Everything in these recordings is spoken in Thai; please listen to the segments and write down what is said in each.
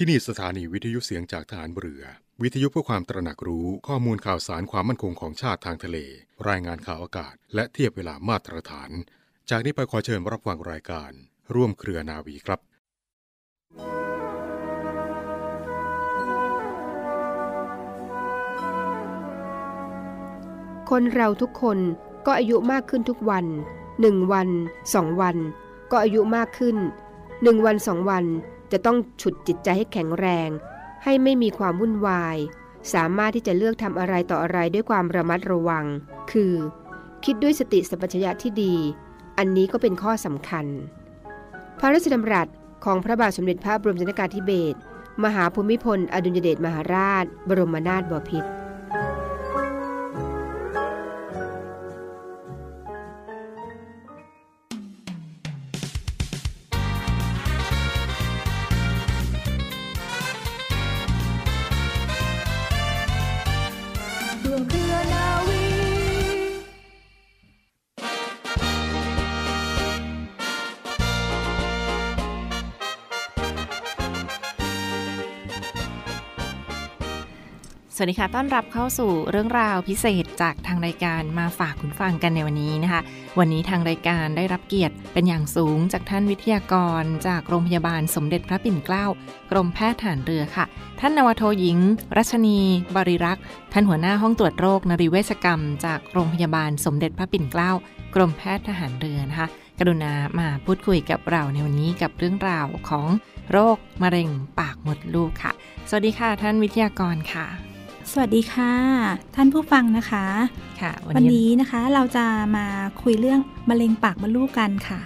ที่นี่สถานีวิทยุเสียงจากฐานเรือ วิทยุเพื่อความตระหนักรู้ข้อมูลข่าวสารความมั่นคงของชาติทางทะเล รายงานข่าวอากาศ และเทียบเวลามาตรฐาน จากนี้ไปขอเชิญรับฟังรายการ ร่วมเครือนาวีครับคนเราทุกคนก็อายุมากขึ้นทุกวันหนึ่งวันสองวัน ก็อายุมากขึ้นหนึ่งวันสองวัน จะต้องฉุดจิตใจให้แข็งแรง ให้ไม่มีความวุ่นวาย สามารถที่จะเลือกทำอะไรต่ออะไรด้วยความระมัดระวัง คือ คิดด้วยสติสัมปชัญญะที่ดี อันนี้ก็เป็นข้อสำคัญ พระราชดำรัสของพระบาทสมเด็จพระบรมชนกาธิเบศรมหาภูมิพล อดุลยเดชมหาราช บรมนาถบพิตร สวัสดีค่ะ ต้อนรับเข้าสู่เรื่องราวพิเศษจากทางรายการมาฝากคุณฟังกันในวันนี้นะคะ วันนี้ทางรายการได้รับเกียรติเป็นอย่างสูงจากท่านวิทยากร จากโรงพยาบาลสมเด็จพระปิ่นเกล้า กรมแพทย์ฐานเรือค่ะ ท่านนวโทหญิง รัชนี บริรักษ์ ท่านหัวหน้าห้องตรวจโรคนริเวชกรรม จากโรงพยาบาลสมเด็จพระปิ่นเกล้า กรมแพทย์ทหารเรือนะคะ กรุณามาพูดคุยกับเราในวันนี้กับเรื่องราวของโรคมะเร็งปากมดลูกค่ะ สวัสดีค่ะ ท่านวิทยากรค่ะ สวัสดีค่ะ ท่านผู้ฟังนะคะ ค่ะ วันนี้นะคะเราจะมาคุยเรื่องมะเร็งปากมดลูกกันค่ะ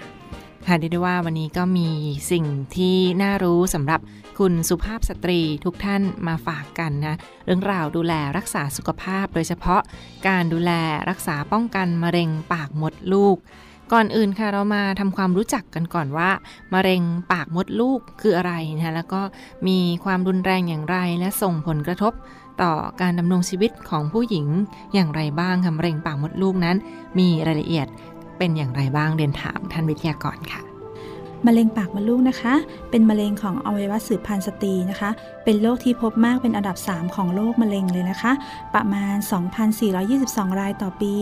ค่ะได้ว่าวันนี้ก็มีสิ่งที่น่ารู้สำหรับคุณสุภาพสตรีทุกท่านมาฝากกันนะ เรื่องราวดูแลรักษาสุขภาพ โดยเฉพาะการดูแลรักษาป้องกันมะเร็งปากมดลูกก่อนอื่นค่ะเรามาทำความรู้จักกันก่อนว่ามะเร็งปากมดลูกคืออะไรนะแล้วก็มีความรุนแรงอย่างไรและส่งผลกระทบ ต่อการดำรงชีวิตของผู้หญิงอย่างไรบ้างคะมะเร็งปากมดลูกนั้น มีรายละเอียดเป็นอย่างไรบ้างเรียนถามท่านวิทยากรค่ะมะเร็งปากมดลูกนะคะ เป็นมะเร็งของอวัยวะสืบพันธุ์สตรีนะคะ เป็นโรคที่พบมากเป็นอันดับ 3 ของโรคมะเร็งเลยนะคะ ประมาณ 2,422 รายต่อปี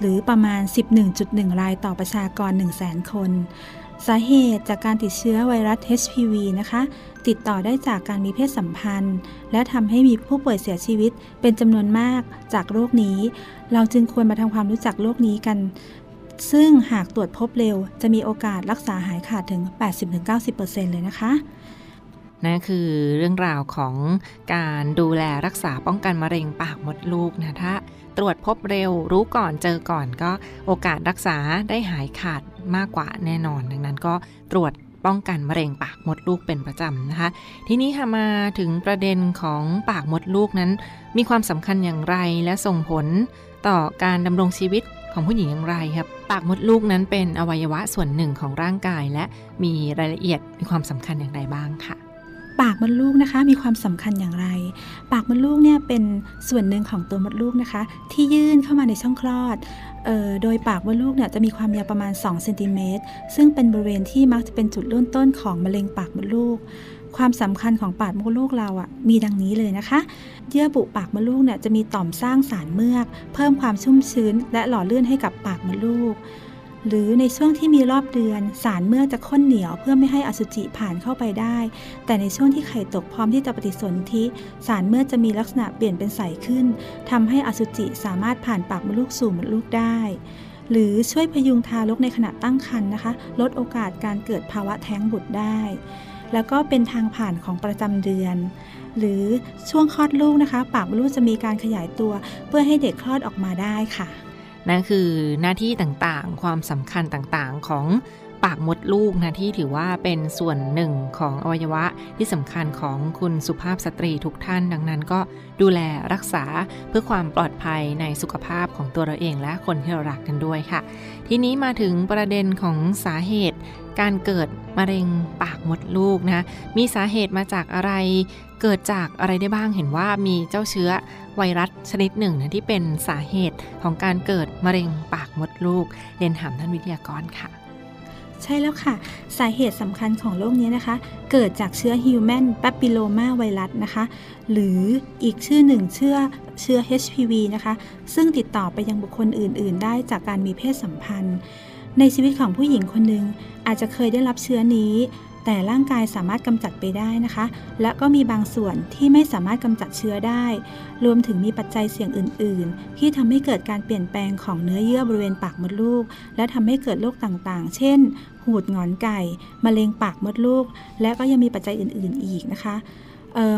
หรือประมาณ 11.1 รายต่อประชากร 100,000 คน สาเหตุจากการติดเชื้อไวรัส HPV นะคะ ติดต่อได้จากการมีเพศสัมพันธ์ และทำให้มีผู้ป่วยเสียชีวิตเป็นจำนวนมากจากโรคนี้ เราจึงควรมาทำความรู้จักโรคนี้กัน ซึ่งหากตรวจพบเร็ว จะมีโอกาสรักษาหายขาดถึง 80-90%เลยนะคะนั่นคือเรื่องราวของการดูแลรักษาป้องกันมะเร็งปากมดลูกนะถ้า ตรวจพบเร็ว รู้ก่อนเจอก่อนก็โอกาสรักษาได้หายขาดมากกว่าแน่นอน ดังนั้นก็ตรวจป้องกันมะเร็งปากมดลูกเป็นประจำนะคะ ทีนี้ค่ะมาถึงประเด็นของปากมดลูกนั้น มีความสำคัญอย่างไรและส่งผลต่อการดำรงชีวิตของผู้หญิงอย่างไรครับ ปากมดลูกนั้นเป็นอวัยวะส่วนหนึ่งของร่างกาย และมีรายละเอียดมีความสำคัญอย่างไรบ้างค่ะ ปากมดลูกนะคะ มีความสำคัญอย่างไร ปากมดลูกเนี่ยเป็นส่วนหนึ่งของตัวมดลูกนะคะ ที่ยื่นเข้ามาในช่องคลอดออโดยปากมดลูกเนี่ยจะมีความยาวประมาณ2เซนติเมตรซึ่งเป็นบริเวณที่มักจะเป็นจุดเริ่มต้นของมะเร็งปากมดลูก ความสำคัญของปากมดลูกเราอะ่ะมีดังนี้เลยนะคะ เยื่อบุปากมดลูกเนี่ยจะมีต่อมสร้างสารเมือก เพิ่มความชุ่มชื้น และหล่อเลื่อนให้กับปากมดลูก หรือในช่วงที่มีรอบเดือน สารเมื่อจะข้นเหนียวเพื่อไม่ให้อสุจิผ่านเข้าไปได้ แต่ในช่วงที่ไข่ตกพร้อมที่จะปฏิสนธิ สารเมื่อจะมีลักษณะเปลี่ยนเป็นใสขึ้นทำให้อสุจิสามารถผ่านปากมดลูกสู่มดลูกได้ หรือช่วยพยุงทารกในขณะตั้งครรภ์นะคะ ลดโอกาสการเกิดภาวะแท้งบุตรได้ แล้วก็เป็นทางผ่านของประจำเดือนหรือช่วงคลอดลูกนะคะ ปากมดลูกจะมีการขยายตัว เพื่อให้เด็กคลอดออกมาได้ค่ะ นั่นคือหน้าที่ต่างๆ ความสำคัญต่างๆของ ปากมดลูกนะที่ถือว่าเป็นส่วนหนึ่งของอวัยวะที่สำคัญของคุณสุภาพสตรีทุกท่าน ดังนั้นก็ดูแลรักษาเพื่อความปลอดภัยในสุขภาพของตัวเราเองและคนที่เรารักกันด้วยค่ะ ทีนี้มาถึงประเด็นของสาเหตุการเกิดมะเร็งปากมดลูกนะ มีสาเหตุมาจากอะไร เกิดจากอะไรได้บ้าง เห็นว่ามีเจ้าเชื้อไวรัสชนิดหนึ่งนะที่เป็นสาเหตุของการเกิดมะเร็งปากมดลูก เรียนถามท่านวิทยากรค่ะ ใช่แล้วค่ะ สาเหตุสำคัญของโรคนี้นะคะ เกิดจากเชื้อ Human Papilloma Virus นะคะ หรืออีกชื่อหนึ่งเชื้อเชื้อ HPV นะคะ ซึ่งติดต่อไปยังบุคคลอื่น ๆ ได้จากการมีเพศสัมพันธ์ ในชีวิตของผู้หญิงคนหนึ่งอาจจะเคยได้รับเชื้อนี้ แต่ร่างกายสามารถกำจัดไปได้นะคะ และก็มีบางส่วนที่ไม่สามารถกำจัดเชื้อได้ รวมถึงมีปัจจัยเสี่ยงอื่น ๆ ที่ทำให้เกิดการเปลี่ยนแปลงของเนื้อเยื่อบริเวณปากมดลูก และทำให้เกิดโรคต่างๆ เช่น หูดงอนไก่ มะเร็งปากมดลูก และก็ยังมีปัจจัยอื่น ๆ อีกนะคะ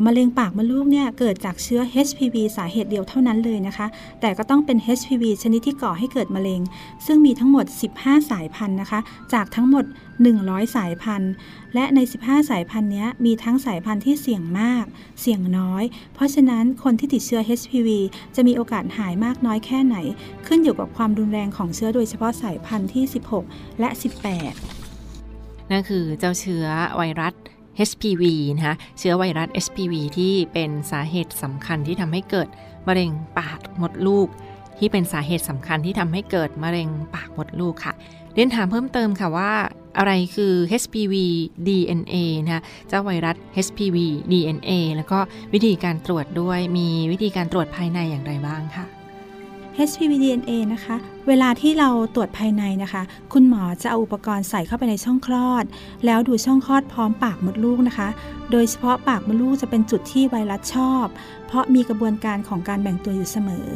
มะเร็งปากมดลูกเนี่ยเกิดจากเชื้อ HPV สาเหตุเดียวเท่านั้นเลยนะคะ แต่ก็ต้องเป็น HPV ชนิดที่ก่อให้เกิดมะเร็ง ซึ่งมีทั้งหมด 15 สายพันธุ์นะคะ จากทั้งหมด 100 สายพันธุ์ และใน 15 สายพันธุ์นี้มีทั้งสายพันธุ์ที่เสี่ยงมาก เสี่ยงน้อย เพราะฉะนั้นคนที่ติดเชื้อ HPV จะมีโอกาสหายมากน้อยแค่ไหน ขึ้นอยู่กับความรุนแรงของเชื้อโดยเฉพาะสายพันธุ์ที่ 16 และ 18 นั่นคือเจ้าเชื้อไวรัส HPV นะคะเชื้อไวรัส HPV ที่เป็นสาเหตุสำคัญที่ทำให้เกิดมะเร็งปากมดลูก ที่เป็นสาเหตุสำคัญที่ทำให้เกิดมะเร็งปากมดลูกค่ะเรียนถามเพิ่มเติมค่ะว่าอะไรคือ HPV DNA นะคะเจ้าไวรัส HPV DNA แล้วก็วิธีการตรวจด้วยมีวิธีการตรวจภายในอย่างไรบ้างค่ะ HPV DNA นะคะ เวลาที่เราตรวจภายในนะคะ คุณหมอจะเอาอุปกรณ์ใส่เข้าไปในช่องคลอด แล้วดูช่องคลอดพร้อมปากมดลูกนะคะ โดยเฉพาะปากมดลูกจะเป็นจุดที่ไวรัสชอบ เพราะมีกระบวนการของการแบ่งตัวอยู่เสมอ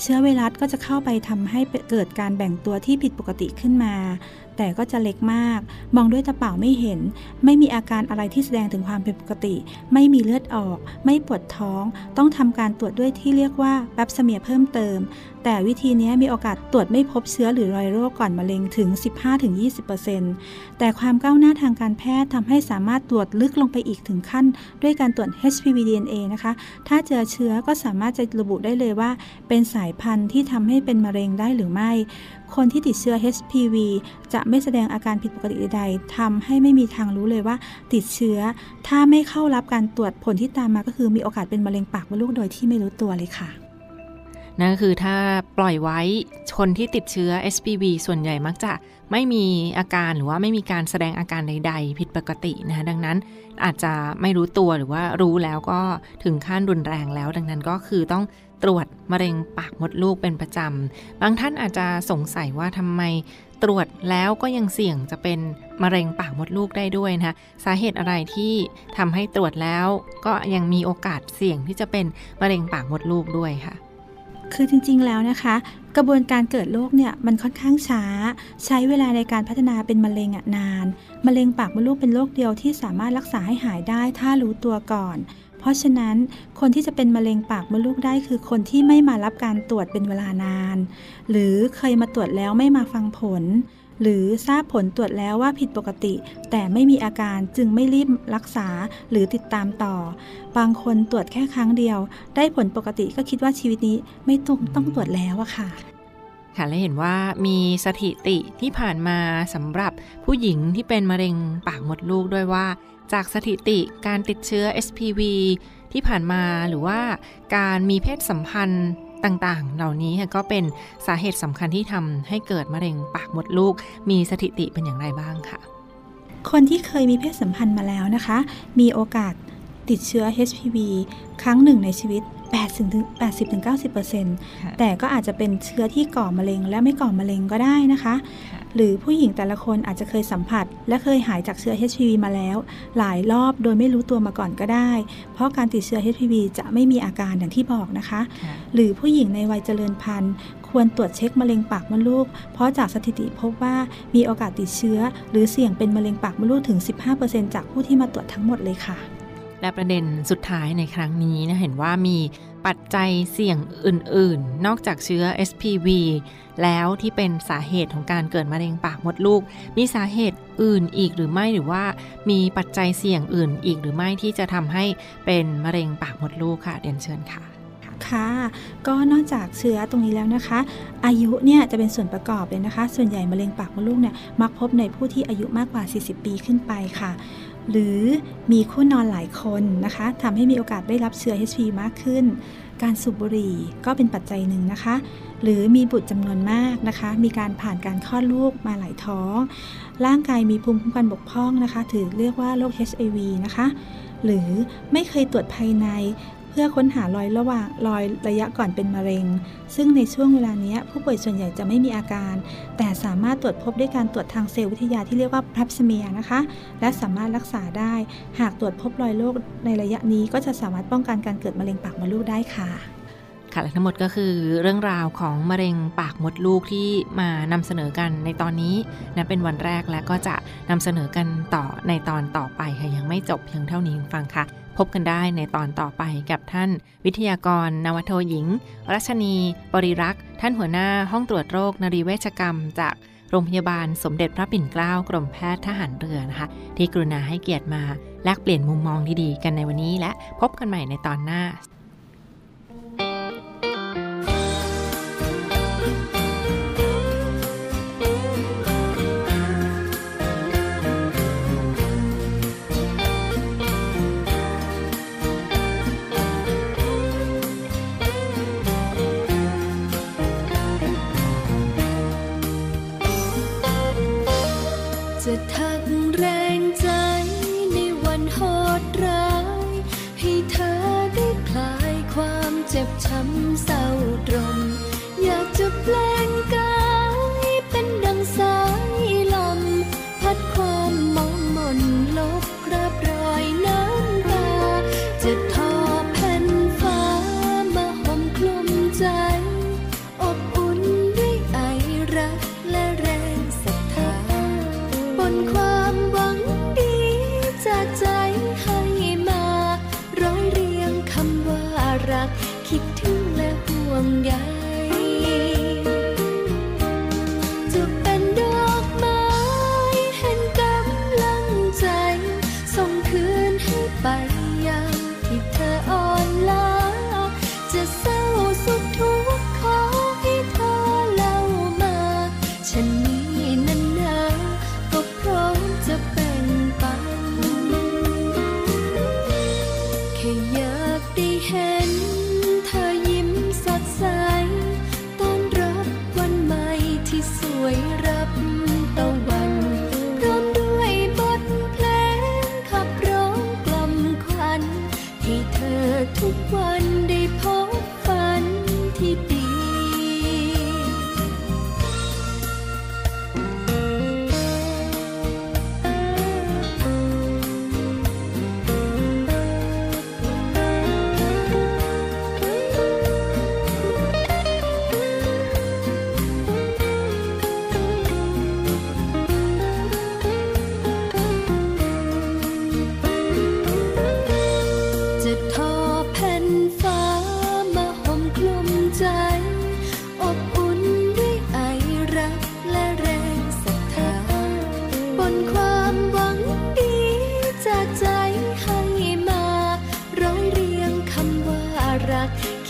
เชื้อไวรัสก็จะเข้าไปทำให้เกิดการแบ่งตัวที่ผิดปกติขึ้นมา แต่ก็จะเล็กมาก มองด้วยตาเปล่าไม่เห็น ไม่มีอาการอะไรที่แสดงถึงความผิดปกติ ไม่มีเลือดออก ไม่ปวดท้อง ต้องทำการตรวจด้วยที่เรียกว่าแปปสมียเพิ่มเติมแต่วิธีนี้มีโอกาสตรวจไม่พบเชื้อหรือรอยโรคก่อนมะเร็งถึง 15-20%แต่ความก้าวหน้าทางการแพทย์ทำให้สามารถตรวจลึกลงไปอีกถึงขั้น ด้วยการตรวจ HPV DNA นะคะ ถ้าเจอเชื้อก็สามารถจะระบุได้เลยว่า เป็นสายพันธุ์ที่ทำให้เป็นมะเร็งได้หรือไม่ คนที่ติดเชื้อ HPV จะไม่แสดงอาการผิดปกติใดๆทำให้ไม่มีทางรู้เลยว่า ติดเชื้อ ถ้าไม่เข้ารับการตรวจผลที่ตามมาก็คือมีโอกาสเป็นมะเร็งปากมดลูกโดยที่ไม่รู้ตัวเลยค่ะ นั่นก็คือถ้าปล่อยไว้คนที่ติดเชื้อ SPV ส่วนใหญ่มักจะไม่มีอาการหรือว่าไม่มีการแสดงอาการใด ๆ ผิดปกตินะคะดังนั้นอาจจะไม่รู้ตัวหรือว่ารู้แล้วก็ถึงขั้นรุนแรงแล้ว ดังนั้นก็คือต้องตรวจมะเร็งปากมดลูกเป็นประจำ บางท่านอาจจะสงสัยว่าทำไมตรวจแล้วก็ยังเสี่ยงจะเป็นมะเร็งปากมดลูกได้ด้วยนะคะสาเหตุอะไรที่ทำให้ตรวจแล้วก็ยังมีโอกาสเสี่ยงที่จะเป็นมะเร็งปากมดลูกด้วยค่ะ คือจริงๆแล้วนะคะ กระบวนการเกิดโรคเนี่ยมันค่อนข้างช้า ใช้เวลาในการพัฒนาเป็นมะเร็งอะนาน มะเร็งปากมดลูกเป็นโรคเดียวที่สามารถรักษาให้หายได้ถ้ารู้ตัวก่อน เพราะฉะนั้นคนที่จะเป็นมะเร็งปากมดลูกได้คือคนที่ไม่มารับการตรวจเป็นเวลานาน หรือเคยมาตรวจแล้วไม่มาฟังผล หรือทราบผลตรวจแล้วว่าผิดปกติ แต่ไม่มีอาการจึงไม่รีบรักษาหรือติดตามต่อ บางคนตรวจแค่ครั้งเดียว ได้ผลปกติก็คิดว่าชีวิตนี้ไม่ต้องต้องตรวจแล้วอะค่ะค่ะและเห็นว่ามีสถิติที่ผ่านมาสำหรับผู้หญิงที่เป็นมะเร็งปากมดลูกด้วยว่า จากสถิติการติดเชื้อ SPV ที่ผ่านมาหรือว่าการมีเพศสัมพันธ์ ต่างๆ เหล่านี้ก็เป็นสาเหตุสำคัญที่ทำให้เกิดมะเร็งปากมดลูก มีสถิติเป็นอย่างไรบ้างค่ะ คนที่เคยมีเพศสัมพันธ์มาแล้วนะคะ มีโอกาสติดเชื้อ HPV ครั้งหนึ่งในชีวิต 80-90%แต่ก็อาจจะเป็นเชื้อที่ก่อมะเร็งและไม่ก่อมะเร็งก็ได้นะคะ หรือผู้หญิงแต่ละคนอาจจะเคยสัมผัส และเคยหายจากเชื้อ HPV มาแล้ว หลายรอบโดยไม่รู้ตัวมาก่อนก็ได้ เพราะการติดเชื้อ HPV จะไม่มีอาการอย่างที่บอกนะคะ หรือผู้หญิงในวัยเจริญพันธุ์ควรตรวจเช็คมะเร็งปากมดลูก เพราะจากสถิติพบว่ามีโอกาสติดเชื้อ หรือเสี่ยงเป็นมะเร็งปากมดลูกถึง 15%จากผู้ที่มาตรวจทั้งหมดเลยค่ะ และประเด็นสุดท้ายในครั้งนี้นะเห็นว่ามีปัจจัยเสี่ยงอื่น ๆ นอกจากเชื้อ SPV แล้วที่เป็นสาเหตุของการเกิดมะเร็งปากมดลูก มีสาเหตุอื่นอีกหรือไม่หรือว่ามีปัจจัยเสี่ยงอื่นอีกหรือไม่ที่จะทำให้เป็นมะเร็งปากมดลูกค่ะเรียนเชิญค่ะค่ะก็นอกจากเชื้อตรงนี้แล้วนะคะ อายุเนี่ยจะเป็นส่วนประกอบเลยนะคะ ส่วนใหญ่มะเร็งปากมดลูกเนี่ยมักพบในผู้ที่อายุมากกว่า 40 ปีขึ้นไปค่ะ หรือมีคู่นอนหลายคนนะคะทำให้มีโอกาสได้รับเชื้อ HIV มากขึ้น การสูบบุหรี่ก็เป็นปัจจัยหนึ่งนะคะ หรือมีบุตรจำนวนมากนะคะ มีการผ่านการคลอดลูกมาหลายท้อง ร่างกายมีภูมิคุ้มกันบกพร่องนะคะ ถือเรียกว่าโรค HIV นะคะ หรือไม่เคยตรวจภายใน เพื่อค้นหารอยระหว่างรอยระยะก่อนเป็นมะเร็ง ซึ่งในช่วงเวลานี้ผู้ป่วยส่วนใหญ่จะไม่มีอาการ แต่สามารถตรวจพบด้วยการตรวจทางเซลล์วิทยาที่เรียกว่าพรับสเมียนะคะ และสามารถรักษาได้ หากตรวจพบรอยโรคในระยะนี้ก็จะสามารถป้องกันการเกิดมะเร็งปากมดลูกได้ค่ะค่ะและทั้งหมดก็คือเรื่องราวของมะเร็งปากมดลูกที่มานำเสนอกันในตอนนี้นะเป็นวันแรกและก็จะนำเสนอกันต่อในตอนต่อไปค่ะยังไม่จบเพียงเท่านี้ฟังค่ะ พบกันได้ในตอนต่อไปกับท่านวิทยากร นวโทหญิง รัชนีบริรักษ์ ท่านหัวหน้าห้องตรวจโรคนรีเวชกรรม จากโรงพยาบาลสมเด็จพระปิ่นเกล้ากรมแพทย์ทหารเรือนะคะ ที่กรุณาให้เกียรติมาแลกเปลี่ยนมุมมองดีๆ กันในวันนี้และพบกันใหม่ในตอนหน้า แล ทุกวันได้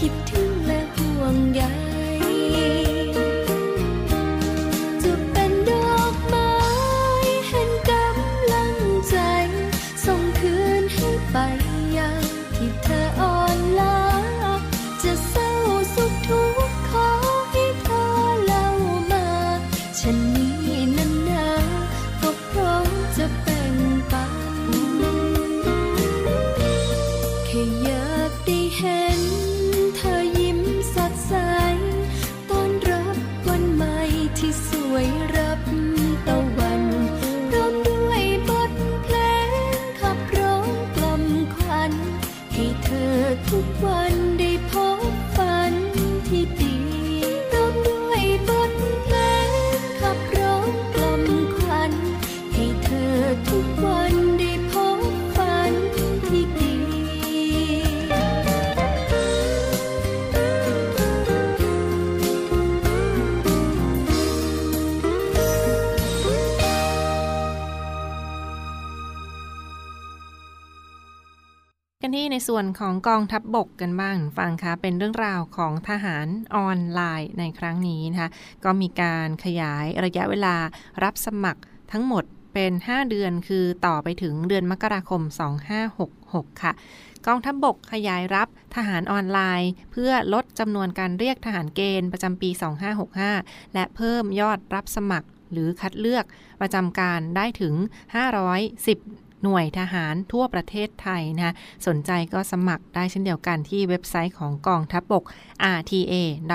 คิดถึงและห่วงใย ส่วนของกองทัพบบกกันบ้างฟังคะเป็นเรื่องราวของทหารออนไลน์ในครั้งนี้นะคะก็มีการขยายระยะเวลารับสมัครทั้งหมดเป็น 5 เดือนคือต่อไปถึงเดือนมกราคม 2566 ค่ะ กองทัพบบกขยายรับทหารออนไลน์ เพื่อลดจำนวนการเรียกทหารเกณฑ์ประจำปี 2565 และเพิ่มยอดรับสมัครหรือคัดเลือกประจำการได้ถึง 510 หน่วยทหารทั่วประเทศไทยนะสนใจก็สมัครได้เช่นเดียวกันที่เว็บไซต์ของกองทัพบบก rta.mi.th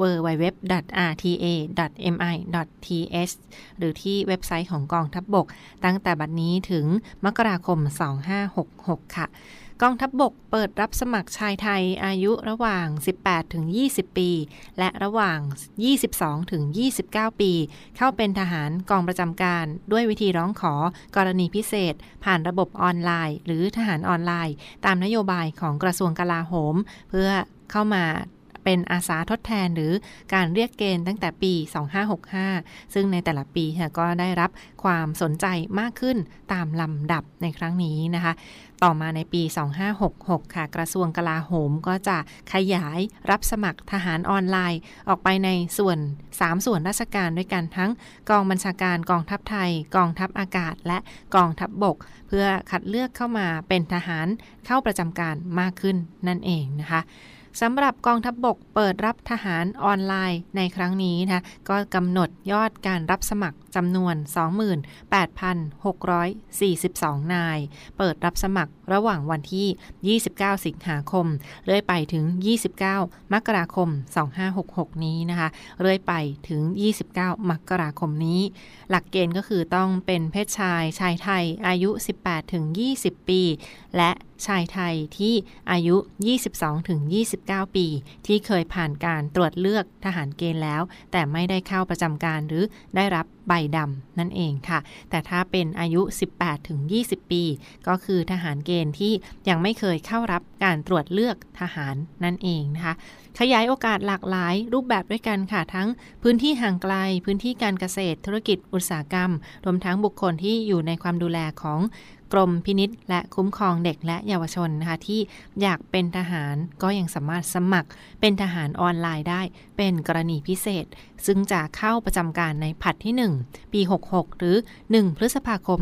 www.rta.mi.th หรือที่เว็บไซต์ของกองทัพบบก ตั้งแต่บัดนี้ถึงมกราคม 2566 ค่ะ กองทัพบบกเปิดรับสมัครชายไทยอายุระหว่าง 18 ถึง 20 ปี และระหว่าง 22 ถึง 29 ปี เข้าเป็นทหารกองประจำการ ด้วยวิธีร้องขอกรณีพิเศษ ผ่านระบบออนไลน์ หรือทหารออนไลน์ ตามนโยบายของกระทรวงกลาโหม เพื่อเข้ามา เป็นอาสาทดแทนหรือการเรียกเกณฑ์ตั้งแต่ปี 2565 ซึ่งในแต่ละปีก็ได้รับความสนใจมากขึ้นตามลำดับในครั้งนี้นะคะ ต่อมาในปี 2566 ค่ะ กระทรวงกลาโหมก็จะขยายรับสมัครทหารออนไลน์ ออกไปในส่วน 3 ส่วนราชการด้วยกันทั้งกองบัญชาการกองทัพไทย กองทัพอากาศ และกองทัพบบก เพื่อคัดเลือกเข้ามาเป็นทหารเข้าประจำการมากขึ้นนั่นเองนะคะ สำหรับกองทัพบบกเปิดรับทหารออนไลน์ในครั้งนี้นะก็กำหนดยอดการรับสมัครจำนวน 28,642 นาย เปิดรับสมัครระหว่างวันที่ 29 สิงหาคม เรื่อยไปถึง 29 มกราคม 2566 นี้นะคะ เรื่อยไปถึง 29 มกราคมนี้ หลักเกณฑ์ก็คือต้องเป็นเพศชายชายไทยอายุ 18-20 ปี และชายไทยที่อายุ 22-29 ปี ที่เคยผ่านการตรวจเลือกทหารเกณฑ์แล้ว แต่ไม่ได้เข้าประจำการหรือได้รับ ใบดำนั่นเองค่ะ แต่ถ้าเป็นอายุ 18-20 ปี ก็คือทหารเกณฑ์ที่ยังไม่เคยเข้ารับการตรวจเลือกทหารนั่นเองนะคะ ขยายโอกาสหลากหลายรูปแบบด้วยกันค่ะ ทั้งพื้นที่ห่างไกล พื้นที่การเกษตร ธุรกิจ อุตสาหกรรม รวมทั้งบุคคลที่อยู่ในความดูแลของ กรมพินิษและคุ้มครองเด็กและเยาวชนนะคะที่อยากเป็นทหารก็ยังสามารถสมัครเป็นทหารออนไลน์ได้ เป็นกรณีพิเศษ ซึ่งจะเข้าประจำการในผัดที่ 1 ปี 66 หรือ 1 พฤษภาคม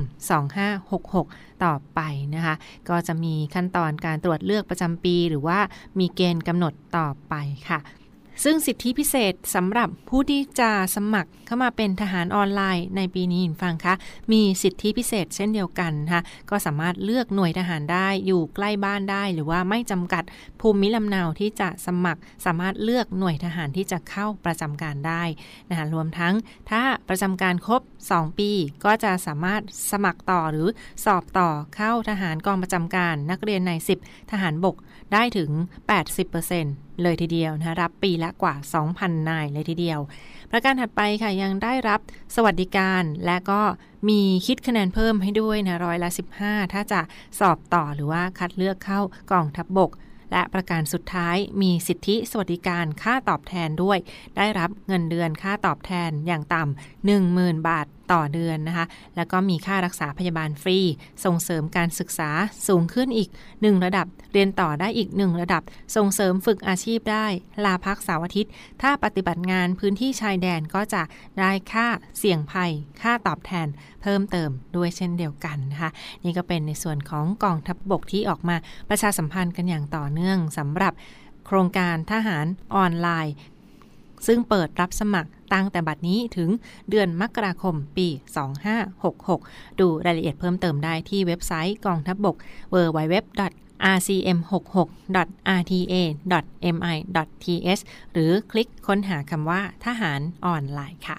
2566 ต่อไปนะคะก็จะมีขั้นตอนการตรวจเลือกประจำปี หรือว่ามีเกณฑ์กำหนดต่อไปค่ะ ซึ่งสิทธิพิเศษสำหรับผู้ที่จะสมัครเข้ามาเป็นทหารออนไลน์ในปีนี้ฟังคะ มีสิทธิพิเศษเช่นเดียวกันนะคะก็สามารถเลือกหน่วยทหารได้อยู่ใกล้บ้านได้ หรือว่าไม่จำกัดภูมิลำเนาที่จะสมัคร สามารถเลือกหน่วยทหารที่จะเข้าประจำการได้นะคะรวมทั้งถ้าประจำการครบ 2 ปี ก็จะสามารถสมัครต่อหรือสอบต่อเข้าทหารกองประจำการนักเรียนใน 10 ทหารบก ได้ถึง 80%เลยทีเดียวนะรับปีละกว่า 2,000 นายเลยทีเดียว ประการถัดไปค่ะยังได้รับสวัสดิการและก็มีคิดคะแนนเพิ่มให้ด้วยนะร้อยละ 15 ถ้าจะสอบต่อหรือว่าคัดเลือกเข้ากองทัพบบกและประการสุดท้ายมีสิทธิสวัสดิการค่าตอบแทนด้วย ได้รับเงินเดือนค่าตอบแทนอย่างต่ำ10,000 บาท ต่อเดือนนะคะ แล้วก็มีค่ารักษาพยาบาลฟรี ส่งเสริมการศึกษาสูงขึ้นอีก 1 ระดับ เรียนต่อได้อีก 1 ระดับ ส่งเสริมฝึกอาชีพได้ ลาพักเสาร์อาทิตย์ ถ้าปฏิบัติงานพื้นที่ชายแดนก็จะได้ค่าเสี่ยงภัย ค่าตอบแทน เพิ่มเติมด้วยเช่นเดียวกันนะคะ นี่ก็เป็นในส่วนของกองทัพบบกที่ออกมาประชาสัมพันธ์กันอย่างต่อเนื่องสำหรับโครงการทหารออนไลน์ ซึ่งเปิดรับสมัครตั้งแต่บัดนี้ถึงเดือนมกราคมปี 2566 ดูรายละเอียดเพิ่มเติมได้ที่เว็บไซต์กองทัพบบก www rcm66.rta.mi.th หรือคลิกค้นหาคำว่าทหารออนไลน์ค่ะ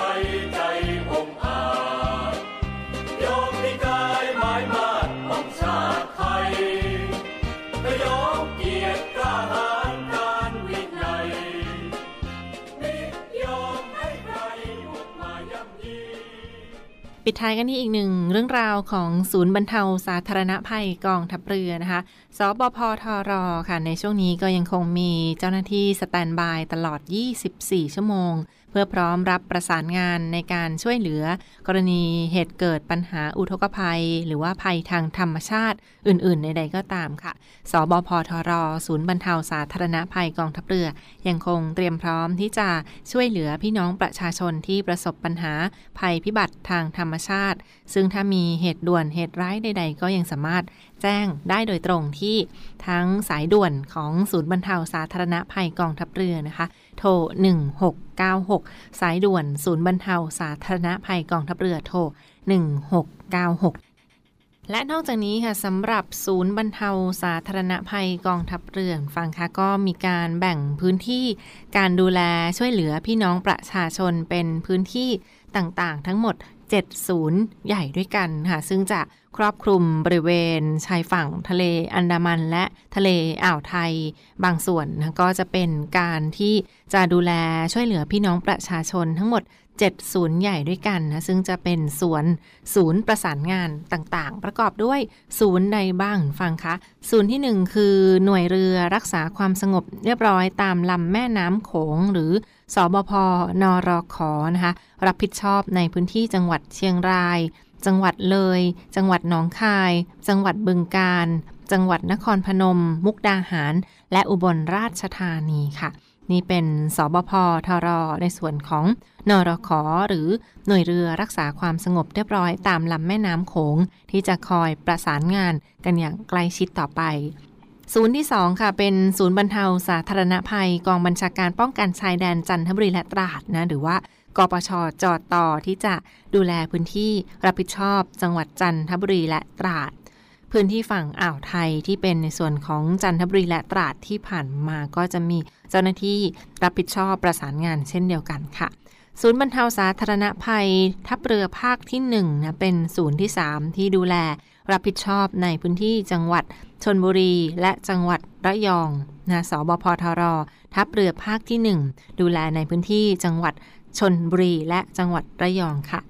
ปิดท้ายกันที่อีกหนึ่งเรื่องราวของศูนย์บรรเทาสาธารณภัยกองทัพเรือนะคะสบพทรค่ะ ในช่วงนี้ก็ยังคงมีเจ้าหน้าที่สแตนบายตลอด 24 ชั่วโมง เพื่อพร้อมรับประสานงานในการช่วยเหลือ กรณีเหตุเกิดปัญหาอุทกภัย หรือว่าภัยทางธรรมชาติอื่นๆ ใดๆก็ตามค่ะ สบพทร ศูนย์บรรเทาสาธารณภัยกองทัพเรือ ยังคงเตรียมพร้อมที่จะช่วยเหลือพี่น้องประชาชนที่ประสบปัญหาภัยพิบัติทางธรรมชาติ ซึ่งถ้ามีเหตุด่วนเหตุร้ายใด ๆ ก็ยังสามารถ แจ้งได้โดยตรงที่ทั้งสายด่วนของศูนย์บรรเทาสาธารณภัยกองทัพเรือนะคะ โทร 1696 สายด่วนศูนย์บรรเทาสาธารณภัยกองทัพเรือโทร 1696และนอกจากนี้ค่ะสำหรับศูนย์บรรเทาสาธารณภัยกองทัพเรือฟังค่ะก็มีการแบ่งพื้นที่การดูแลช่วยเหลือพี่น้องประชาชนเป็นพื้นที่ต่างๆ ทั้งหมด 7 ศูนย์ใหญ่ด้วยกันค่ะ ซึ่งจะครอบคลุมบริเวณชายฝั่งทะเลอันดามันและทะเลอ่าวไทย บางส่วนนะก็จะเป็นการที่จะดูแลช่วยเหลือพี่น้องประชาชนทั้งหมด7ศูนย์ใหญ่ด้วยกันนะซึ่งจะเป็นสวนศูนย์ประสานงานต่างๆ ประกอบด้วยศูนย์ใดบ้างฟังคะศูนย์ที่ 1 คือหน่วยเรือรักษาความสงบเรียบร้อยตามลำแม่น้ำโขงหรือ สบพนรคนะคะรับผิดชอบในพื้นที่จังหวัดเชียงราย จังหวัดเลย จังหวัดหนองคาย จังหวัดบึงกาฬจังหวัดนครพนม มุกดาหาร และอุบลราชธานีค่ะ นี่เป็นสบพทรในส่วนของนรขหรือหน่วยเรือรักษาความสงบเรียบร้อยตามลำแม่น้ำโขงที่จะคอยประสานงานกันอย่างใกล้ชิดต่อไป ศูนย์ที่ 2 ค่ะ เป็นศูนย์บรรเทาสาธารณภัย กองบัญชาการป้องกันชายแดนจันทบุรีและตราดนะ หรือว่ากปชจอดต่อที่จะดูแลพื้นที่รับผิดชอบจังหวัดจันทบุรีและตราด พื้นที่ฝั่งอ่าวไทยที่เป็นในส่วนของจันทบุรีและตราดที่ผ่านมาก็จะมีเจ้าหน้าที่รับผิดชอบประสานงานเช่นเดียวกันค่ะ ศูนย์บรรเทาสาธารณภัย ทัพเรือภาคที่1นะเป็นศูนย์ที่ 3 ที่ดูแล รับผิดชอบในพื้นที่จังหวัดชนบุรีและจังหวัดระยองนะสบพทร ทัพเรือภาคที่ 1 ดูแลในพื้นที่จังหวัดชนบุรีและจังหวัดระยองค่ะ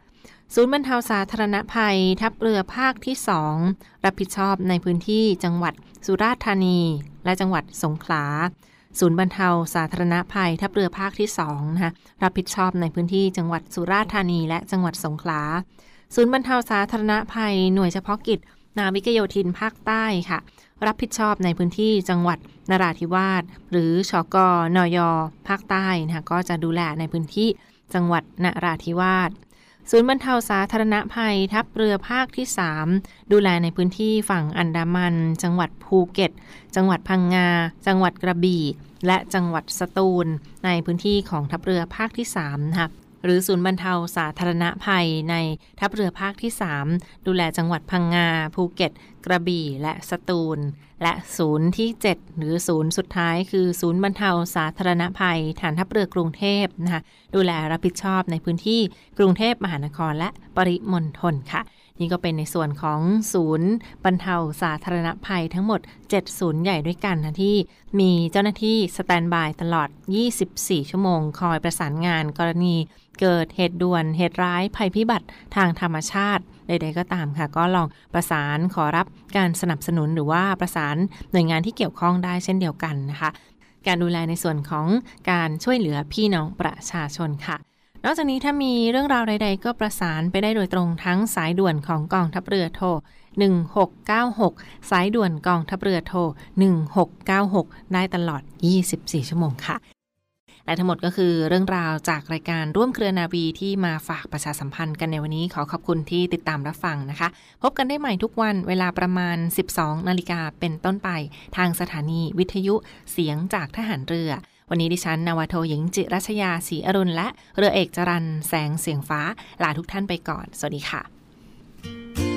ศูนย์บรรเทาสาธารณภัย ทัพเรือภาคที่ 2 รับผิดชอบในพื้นที่จังหวัดสุราษฎร์ธานี และจังหวัดสงขลาศูนย์บรรเทาสาธารณภัย ทัพเรือภาคที่2นะคะรับผิดชอบในพื้นที่จังหวัดสุราษฎร์ธานีและจังหวัดสงขลา ศูนย์บรรเทาสาธารณภัยหน่วยเฉพาะกิจ นาวิกโยธินภาคใต้ค่ะ รับผิดชอบในพื้นที่จังหวัดนราธิวาสหรือชกนยภาคใต้นะคะก็จะดูแลในพื้นที่จังหวัดนราธิวาสศูนย์บรรเทาสาธารณภัยทัพเรือภาคที่ 3 ดูแลในพื้นที่ฝั่งอันดามัน จังหวัดภูเก็ต จังหวัดพังงา จังหวัดกระบี่ และจังหวัดสตูล ในพื้นที่ของทัพเรือภาคที่3นะคะ หรือศูนย์บรรเทาสาธารณภัยในทัพเรือภาคที่ 3 ดูแลจังหวัดพังงา ภูเก็ต กระบี่ และสตูล และศูนย์ที่ 7 หรือศูนย์สุดท้าย คือศูนย์บรรเทาสาธารณภัย ฐานทัพเรือกรุงเทพนะคะดูแลรับผิดชอบในพื้นที่กรุงเทพมหานครและปริมณฑลค่ะนี่ก็เป็นในส่วนของศูนย์บรรเทาสาธารณภัยทั้งหมด 7 ศูนย์ใหญ่ด้วยกันนะที่มีเจ้าหน้าที่สแตนบายตลอด 24 ชั่วโมง คอยประสานงานกรณี เกิดเหตุด่วน เหตุร้ายภัยพิบัติทางธรรมชาติใดๆก็ตามค่ะ ก็ลองประสานขอรับการสนับสนุนหรือว่าประสานหน่วยงานที่เกี่ยวข้องได้เช่นเดียวกันนะคะ การดูแลในส่วนของการช่วยเหลือพี่น้องประชาชนค่ะนอกจากนี้ถ้ามีเรื่องราวใด ๆ ก็ประสานไปได้โดยตรงทั้งสายด่วนของกองทัพเรือโทร 1696 สายด่วนกองทัพเรือโทร 1696 ได้ตลอด 24 ชั่วโมงค่ะ และทั้งหมดก็คือเรื่องราวจากรายการร่วมเครือนาวีที่มาฝากประชาสัมพันธ์กันในวันนี้ขอขอบคุณที่ติดตามรับฟังนะคะ พบกันได้ใหม่ทุกวันเวลาประมาณ 12 นาฬิกาเป็นต้นไป ทางสถานีวิทยุเสียงจากทหารเรือ วันนี้ดิฉันนาวาโทหญิงจิรัชยาศรีอรุณและเรือเอกจรันแสงเสียงฟ้าลาทุกท่านไปก่อน สวัสดีค่ะ